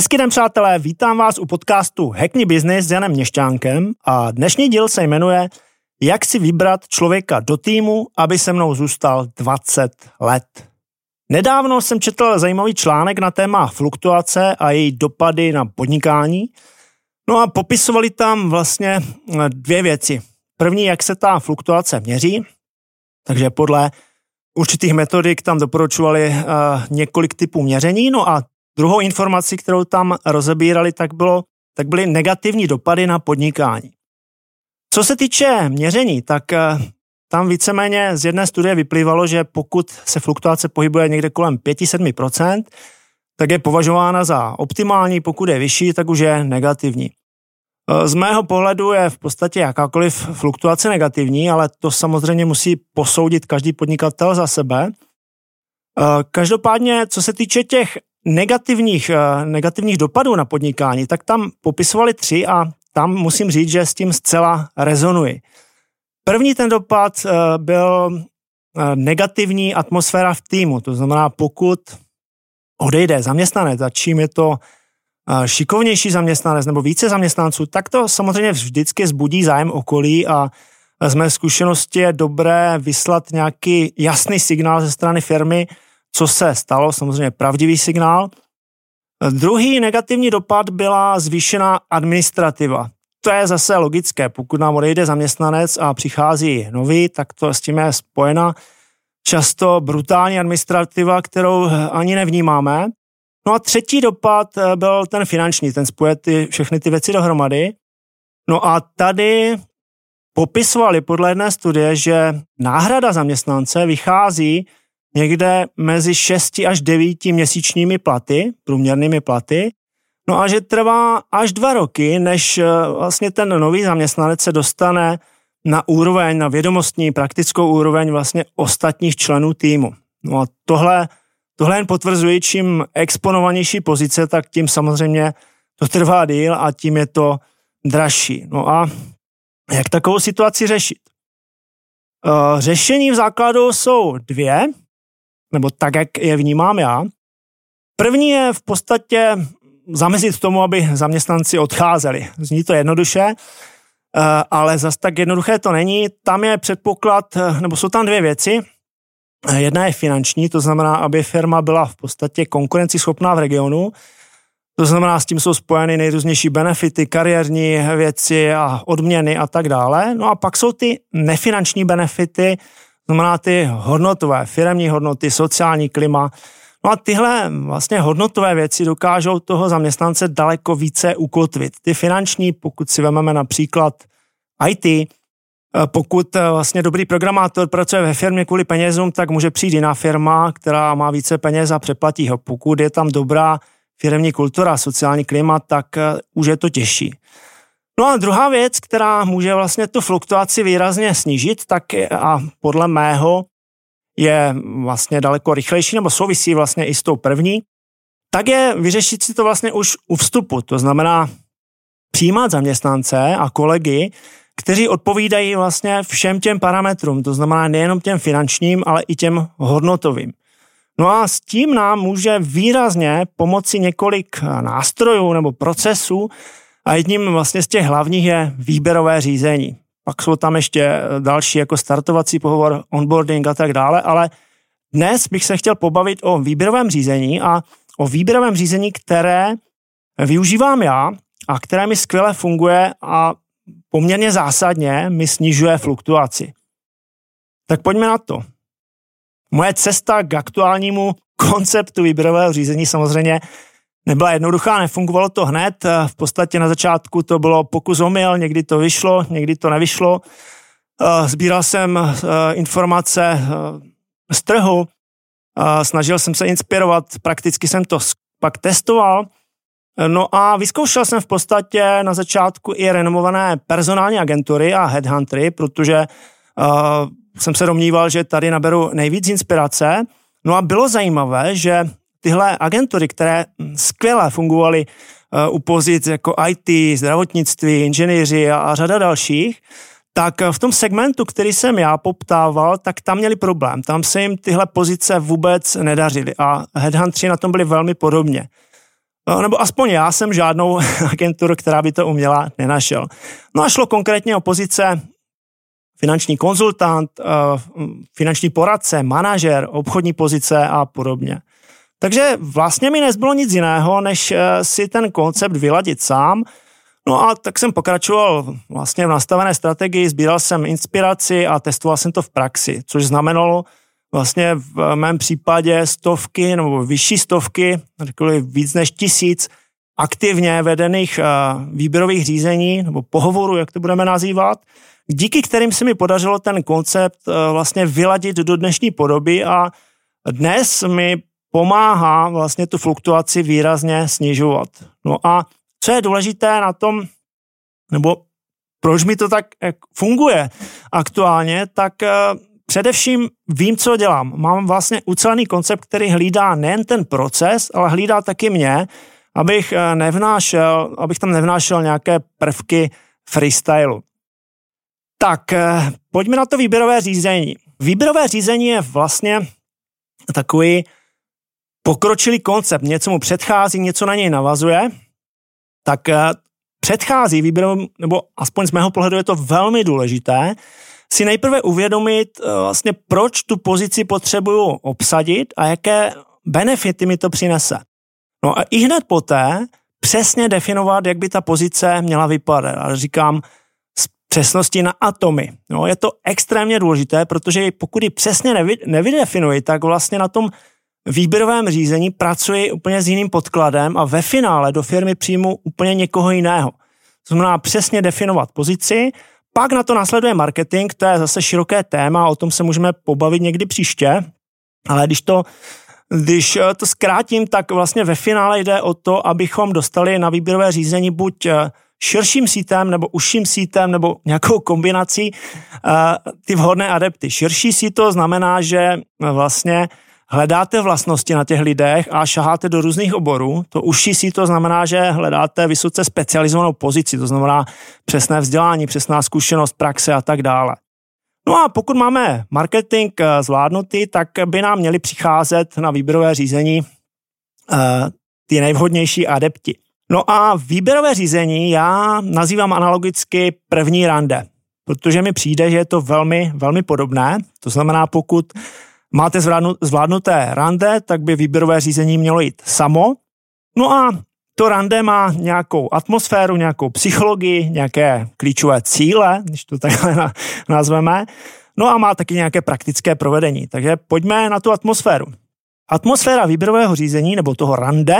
Hezký den, přátelé, vítám vás u podcastu Hackney Business s Janem Měšťánkem a dnešní díl se jmenuje Jak si vybrat člověka do týmu, aby se mnou zůstal 20 let. Nedávno jsem četl zajímavý článek na téma fluktuace a její dopady na podnikání. No a popisovali tam vlastně dvě věci. První, jak se ta fluktuace měří, takže podle určitých metodik tam doporučovali uh, několik typů měření, no a Druhou informací, kterou tam rozebírali, tak, bylo, tak byly negativní dopady na podnikání. Co se týče měření, tak eh, tam víceméně z jedné studie vyplývalo, že pokud se fluktuace pohybuje někde kolem 5-7%, tak je považována za optimální, pokud je vyšší, tak už je negativní. Eh, z mého pohledu je v podstatě jakákoliv fluktuace negativní, ale to samozřejmě musí posoudit každý podnikatel za sebe. Eh, každopádně, co se týče těch negativních, eh, negativních dopadů na podnikání, tak tam popisovali tři a tam musím říct, že s tím zcela rezonuji. První ten dopad eh, byl eh, negativní atmosféra v týmu, to znamená, pokud odejde zaměstnanec a čím je to šikovnější zaměstnanec nebo více zaměstnanců, tak to samozřejmě vždycky zbudí zájem okolí a z mé zkušenosti je dobré vyslat nějaký jasný signál ze strany firmy, co se stalo, samozřejmě pravdivý signál. Druhý negativní dopad byla zvýšená administrativa. To je zase logické, pokud nám odejde zaměstnanec a přichází nový, tak to s tím je spojena často brutální administrativa, kterou ani nevnímáme. No a třetí dopad byl ten finanční, ten spoje ty, všechny ty věci dohromady. No a tady popisovali podle jedné studie, že náhrada zaměstnance vychází někde mezi 6 až 9 měsíčními platy, průměrnými platy, no a že trvá až dva roky, než eh, vlastně ten nový zaměstnanec se dostane na úroveň, na vědomostní, praktickou úroveň vlastně ostatních členů týmu. No a tohle, tohle jen potvrzuji, čím exponovanější pozice, tak tím samozřejmě to trvá díl a tím je to dražší. No a jak takovou situaci řešit? Eh, řešení v základu jsou dvě nebo tak, jak je vnímám já. První je v podstatě zamezit tomu, aby zaměstnanci odcházeli. Zní to jednoduše, eh, ale zas tak jednoduché to není. Tam je předpoklad, eh, nebo jsou tam dvě věci. Eh, jedna je finanční, to znamená, aby firma byla v podstatě konkurenceschopná v regionu. To znamená, s tím jsou spojeny nejrůznější benefity, kariérní věci a odměny a tak dále. No a pak jsou ty nefinanční benefity, znamená ty hodnotové, firemní hodnoty, sociální klima. No a tyhle vlastně hodnotové věci dokážou toho zaměstnance daleko více ukotvit. Ty finanční, pokud si vezmeme například IT, eh, pokud eh, vlastně dobrý programátor pracuje ve firmě kvůli penězům, tak může přijít jiná firma, která má více peněz a přeplatí ho. Pokud je tam dobrá firmní kultura, sociální klima, tak eh, už je to těžší. No a druhá věc, která může vlastně tu fluktuaci výrazně snížit, tak a podle mého je vlastně daleko rychlejší, nebo souvisí vlastně i s tou první, tak je vyřešit si to vlastně už u vstupu. To znamená přijímat zaměstnance a kolegy, kteří odpovídají vlastně všem těm parametrům, to znamená nejenom těm finančním, ale i těm hodnotovým. No a s tím nám může výrazně pomoci několik nástrojů nebo procesů, a jedním vlastně z těch hlavních je výběrové řízení. Pak jsou tam ještě další jako startovací pohovor, onboarding a tak dále, ale dnes bych se chtěl pobavit o výběrovém řízení a o výběrovém řízení, které využívám já a které mi skvěle funguje a poměrně zásadně mi snižuje fluktuaci. Tak pojďme na to. Moje cesta k aktuálnímu konceptu výběrového řízení samozřejmě nebyla jednoduchá, nefungovalo to hned. V podstatě na začátku to bylo pokus omyl, někdy to vyšlo, někdy to nevyšlo. Sbíral jsem eh, informace eh, z trhu, snažil jsem se inspirovat, prakticky jsem to pak testoval. No a vyzkoušel jsem v podstatě na začátku i renomované personální agentury a headhuntery, protože jsem se domníval, že tady naberu nejvíc inspirace. No a bylo zajímavé, že tyhle agentury, které skvěle fungovaly uh, u pozic jako IT, zdravotnictví, inženýři a, a řada dalších, tak v tom segmentu, který jsem já poptával, tak tam měli problém. Tam se jim tyhle pozice vůbec nedařily a headhuntři na tom byli velmi podobně. No, nebo aspoň já jsem žádnou agenturu, která by to uměla, nenašel. No a šlo konkrétně o pozice finanční konzultant, eh, finanční poradce, manažer, obchodní pozice a podobně. Takže vlastně mi nezbylo nic jiného, než eh, si ten koncept vyladit sám. No a tak jsem pokračoval vlastně v nastavené strategii, sbíral jsem inspiraci a testoval jsem to v praxi, což znamenalo vlastně v mém případě stovky nebo vyšší stovky, řekli víc než tisíc aktivně vedených eh, výběrových řízení nebo pohovorů, jak to budeme nazývat, díky kterým se mi podařilo ten koncept eh, vlastně vyladit do dnešní podoby a dnes mi pomáhá vlastně tu fluktuaci výrazně snižovat. No a co je důležité na tom, nebo proč mi to tak funguje aktuálně, tak eh, především vím, co dělám. Mám vlastně ucelený koncept, který hlídá nejen ten proces, ale hlídá taky mě, abych eh, nevnášel, abych tam nevnášel nějaké prvky freestylu. Tak, eh, pojďme na to výběrové řízení. Výběrové řízení je vlastně takový pokročilý koncept, něco mu předchází, něco na něj navazuje, tak eh, předchází výběrovým, nebo aspoň z mého pohledu je to velmi důležité, si nejprve uvědomit vlastně, proč tu pozici potřebuju obsadit a jaké benefity mi to přinese. No a i hned poté přesně definovat, jak by ta pozice měla vypadat. A říkám s přesností na atomy. No, je to extrémně důležité, protože pokud ji přesně nevy, nevydefinuji, tak vlastně na tom výběrovém řízení pracuji úplně s jiným podkladem a ve finále do firmy přijmu úplně někoho jiného. To znamená přesně definovat pozici, pak na to následuje marketing, to je zase široké téma, o tom se můžeme pobavit někdy příště, ale když to když eh, to zkrátím, tak vlastně ve finále jde o to, abychom dostali na výběrové řízení buď eh, širším sítem nebo užším sítem nebo nějakou kombinací uh, ty vhodné adepty. Širší síto znamená, že vlastně hledáte vlastnosti na těch lidech a šaháte do různých oborů. To užší síto znamená, že hledáte vysoce specializovanou pozici, to znamená přesné vzdělání, přesná zkušenost, praxe a tak dále. No a pokud máme marketing eh, zvládnutý, tak by nám měli přicházet na výběrové řízení uh, ty nejvhodnější adepti. No a výběrové řízení já nazývám analogicky první rande, protože mi přijde, že je to velmi, velmi podobné. To znamená, pokud máte zvládnuté rande, tak by výběrové řízení mělo jít samo. No a to rande má nějakou atmosféru, nějakou psychologii, nějaké klíčové cíle, když to takhle nazveme, no a má taky nějaké praktické provedení. Takže pojďme na tu atmosféru. Atmosféra výběrového řízení nebo toho rande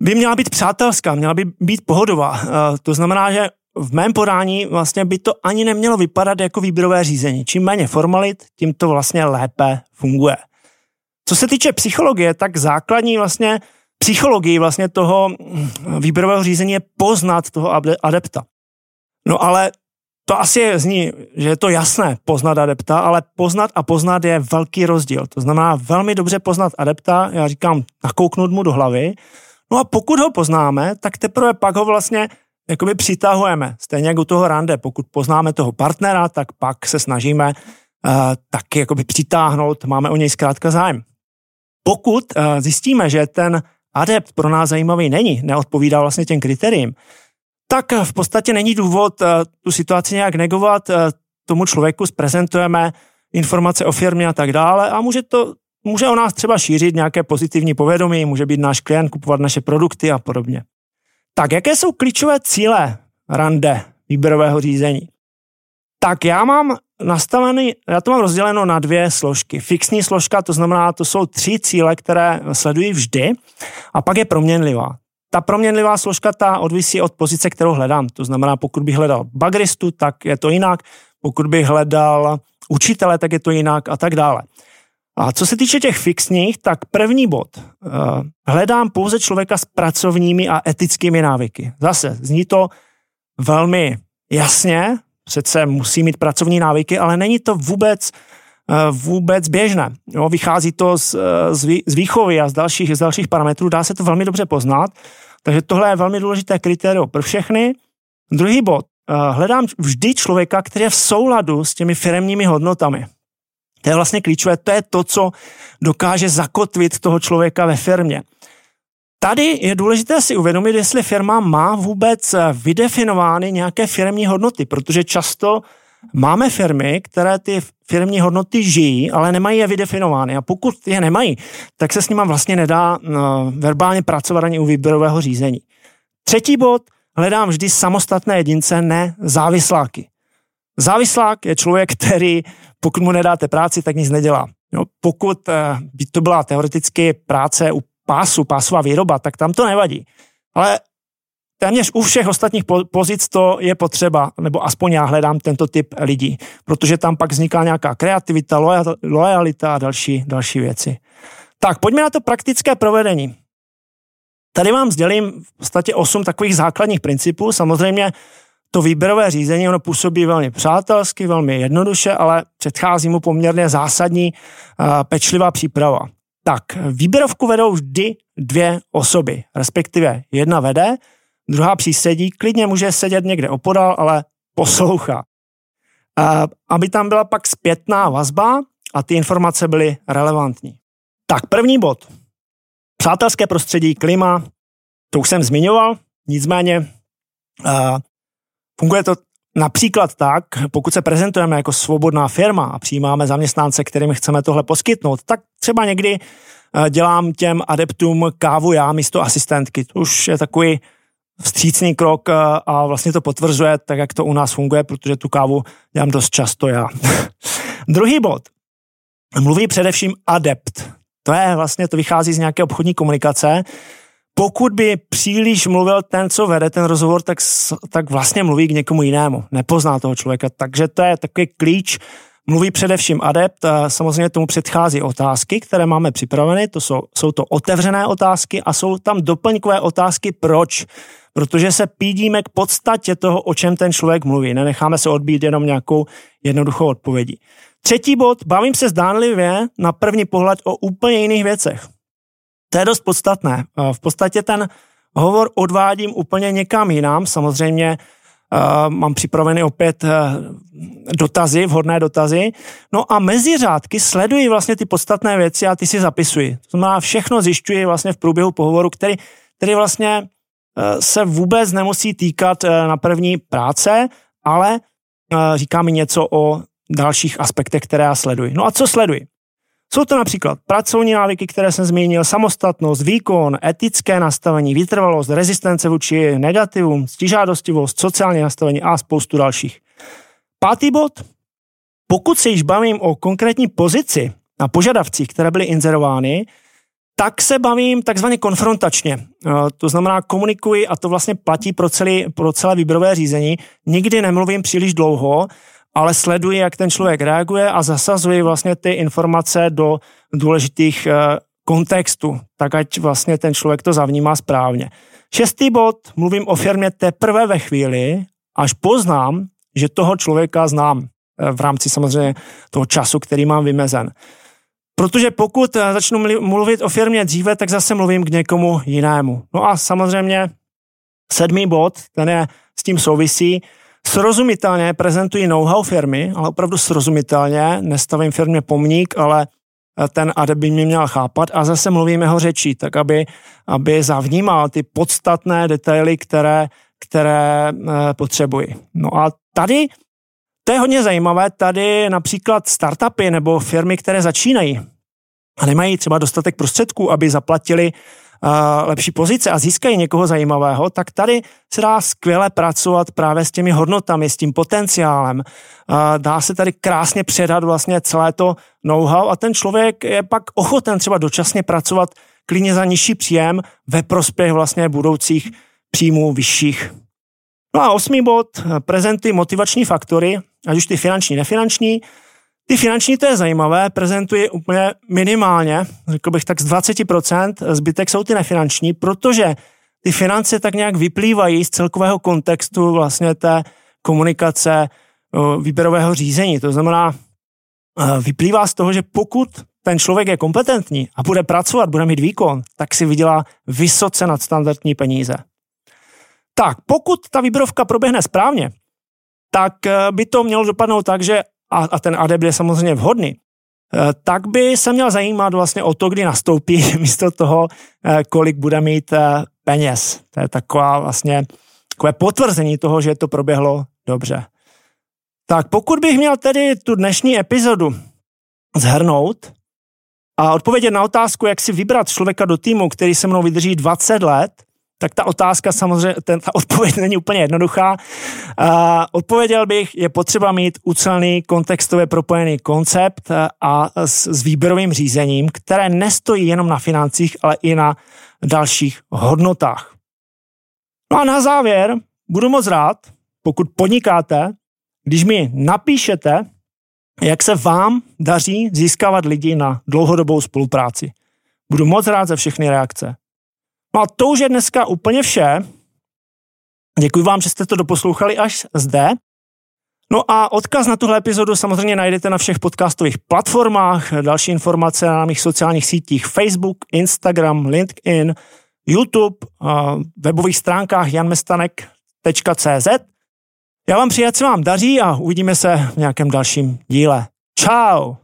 by měla být přátelská, měla by být pohodová. Eh, to znamená, že v mém podání vlastně by to ani nemělo vypadat jako výběrové řízení. Čím méně formalit, tím to vlastně lépe funguje. Co se týče psychologie, tak základní vlastně psychologii vlastně toho výběrového řízení je poznat toho adepta. No ale to asi je, zní, že je to jasné poznat adepta, ale poznat a poznat je velký rozdíl. To znamená velmi dobře poznat adepta, já říkám nakouknout mu do hlavy, no a pokud ho poznáme, tak teprve pak ho vlastně jakoby přitahujeme. Stejně jako u toho rande, pokud poznáme toho partnera, tak pak se snažíme uh, taky jakoby přitáhnout, máme o něj zkrátka zájem. Pokud uh, zjistíme, že ten adept pro nás zajímavý není, neodpovídá vlastně těm kritériím, tak v podstatě není důvod eh, tu situaci nějak negovat, eh, tomu člověku zprezentujeme informace o firmě a tak dále a může to může o nás třeba šířit nějaké pozitivní povědomí, může být náš klient, kupovat naše produkty a podobně. Tak jaké jsou klíčové cíle rande výběrového řízení? Tak já mám nastavený, já to mám rozděleno na dvě složky. Fixní složka, to znamená, to jsou tři cíle, které sledují vždy a pak je proměnlivá. Ta proměnlivá složka ta odvisí od pozice, kterou hledám. To znamená, pokud bych hledal bagristu, tak je to jinak, pokud bych hledal učitele, tak je to jinak a tak dále. A co se týče těch fixních, tak první bod. Eh, hledám pouze člověka s pracovními a etickými návyky. Zase, zní to velmi jasně, přece musí mít pracovní návyky, ale není to vůbec eh, vůbec běžné. Jo, vychází to z, eh, z výchovy a z dalších, z dalších parametrů, dá se to velmi dobře poznat, takže tohle je velmi důležité kritérium pro všechny. Druhý bod. Hledám vždy člověka, který je v souladu s těmi firemními hodnotami. To je vlastně klíčové, to je to, co dokáže zakotvit toho člověka ve firmě. Tady je důležité si uvědomit, jestli firma má vůbec vydefinovány nějaké firmní hodnoty, protože často máme firmy, které ty firmní hodnoty žijí, ale nemají je vydefinovány. A pokud je nemají, tak se s nimi vlastně nedá no, verbálně pracovat ani u výběrového řízení. Třetí bod, hledám vždy samostatné jedince, ne závisláky. Závislák je člověk, který pokud mu nedáte práci, tak nic nedělá. Jo, pokud eh, by to byla teoreticky práce u pásu, pásová výroba, tak tam to nevadí. Ale téměř u všech ostatních pozic to je potřeba, nebo aspoň já hledám tento typ lidí, protože tam pak vzniká nějaká kreativita, lojalita a další, další věci. Tak, pojďme na to praktické provedení. Tady vám sdělím v podstatě osm takových základních principů. Samozřejmě to výběrové řízení ono působí velmi přátelsky, velmi jednoduše, ale předchází mu poměrně zásadní pečlivá příprava. Tak, výběrovku vedou vždy dvě osoby, respektive jedna vede, druhá přísedí, klidně může sedět někde opodal, ale poslouchá. Aby tam byla pak zpětná vazba a ty informace byly relevantní. Tak, první bod. Přátelské prostředí, klima, to už jsem zmiňoval, nicméně funguje to například tak, pokud se prezentujeme jako svobodná firma a přijímáme zaměstnance, kterým chceme tohle poskytnout, tak třeba někdy dělám těm adeptům kávu já místo asistentky. To už je takový vstřícný krok a vlastně to potvrzuje tak, jak to u nás funguje, protože tu kávu dělám dost často já. Druhý bod. Mluví především adept. To je vlastně, to vychází z nějaké obchodní komunikace. Pokud by příliš mluvil ten, co vede ten rozhovor, tak, tak vlastně mluví k někomu jinému. Nepozná toho člověka. Takže to je takový klíč. Mluví především adept, samozřejmě tomu předchází otázky, které máme připraveny, to jsou, jsou to otevřené otázky a jsou tam doplňkové otázky proč protože se pídíme k podstatě toho, o čem ten člověk mluví. Nenecháme se odbít jenom nějakou jednoduchou odpovědí. Třetí bod, bavím se zdánlivě na první pohled o úplně jiných věcech. To je dost podstatné. V podstatě ten hovor odvádím úplně někam jinam. Samozřejmě uh, mám připraveny opět uh, dotazy, vhodné dotazy. No a mezi řádky sleduji vlastně ty podstatné věci a ty si zapisuji. To znamená, všechno zjišťuji vlastně v průběhu pohovoru, který, který vlastně Eh, se vůbec nemusí týkat eh, na první práce, ale eh, říká mi něco o dalších aspektech, které já sleduji. No a co sleduji? Jsou to například pracovní návyky, které jsem zmínil, samostatnost, výkon, etické nastavení, vytrvalost, rezistence vůči negativům, stižádostivost, sociální nastavení a spoustu dalších. Pátý bod. Pokud se již bavím o konkrétní pozici a požadavcích, které byly inzerovány, tak se bavím takzvaně konfrontačně. Eh, to znamená, komunikuji a to vlastně platí pro, celý, pro celé výběrové řízení. Nikdy nemluvím příliš dlouho, ale sleduji, jak ten člověk reaguje a zasazuji vlastně ty informace do důležitých eh, kontextů, tak ať vlastně ten člověk to zavnímá správně. Šestý bod, mluvím o firmě teprve ve chvíli, až poznám, že toho člověka znám eh, v rámci samozřejmě toho času, který mám vymezen. Protože pokud eh, začnu mluvit o firmě dříve, tak zase mluvím k někomu jinému. No a samozřejmě sedmý bod, ten je s tím souvisí, srozumitelně prezentují know-how firmy, ale opravdu srozumitelně, nestavím firmě pomník, ale eh, ten adept by mě měl chápat a zase mluvím jeho řečí, tak aby, aby zavnímal ty podstatné detaily, které, které e, potřebuji. No a tady to je hodně zajímavé. Tady například startupy nebo firmy, které začínají a nemají třeba dostatek prostředků, aby zaplatili lepší pozice a získají někoho zajímavého, tak tady se dá skvěle pracovat právě s těmi hodnotami, s tím potenciálem. Dá se tady krásně předat vlastně celé to know-how a ten člověk je pak ochoten třeba dočasně pracovat klidně za nižší příjem ve prospěch vlastně budoucích příjmů vyšších. No a osmý bod, prezentují motivační faktory, ať už ty finanční, nefinanční. Ty finanční, to je zajímavé, prezentuji úplně minimálně, řekl bych tak z 20%, zbytek jsou ty nefinanční, protože ty finance tak nějak vyplývají z celkového kontextu vlastně té komunikace výběrového řízení. To znamená, vyplývá z toho, že pokud ten člověk je kompetentní a bude pracovat, bude mít výkon, tak si vydělá vysoce nadstandardní peníze. Tak, pokud ta výběrovka proběhne správně, tak eh, by to mělo dopadnout tak, že a, a ten adept je samozřejmě vhodný, tak by se měl zajímat vlastně o to, kdy nastoupí, místo toho, kolik bude mít peněz. To je taková vlastně takové potvrzení toho, že to proběhlo dobře. Tak pokud bych měl tedy tu dnešní epizodu zhrnout a odpovědět na otázku, jak si vybrat člověka do týmu, který se mnou vydrží 20 let, tak ta otázka samozřejmě, ten, ta odpověď není úplně jednoduchá. Uh, odpověděl bych, je potřeba mít ucelný kontextově propojený koncept a s, s výběrovým řízením, které nestojí jenom na financích, ale i na dalších hodnotách. No a na závěr budu moc rád, pokud podnikáte, když mi napíšete, jak se vám daří získávat lidi na dlouhodobou spolupráci. Budu moc rád za všechny reakce. No a to už je dneska úplně vše. Děkuji vám, že jste to doposlouchali až zde. No a odkaz na tuhle epizodu samozřejmě najdete na všech podcastových platformách, další informace na mých sociálních sítích Facebook, Instagram, LinkedIn, YouTube, webových stránkách janmestanek.cz. Já vám přeji, se vám daří a uvidíme se v nějakém dalším díle. Ciao!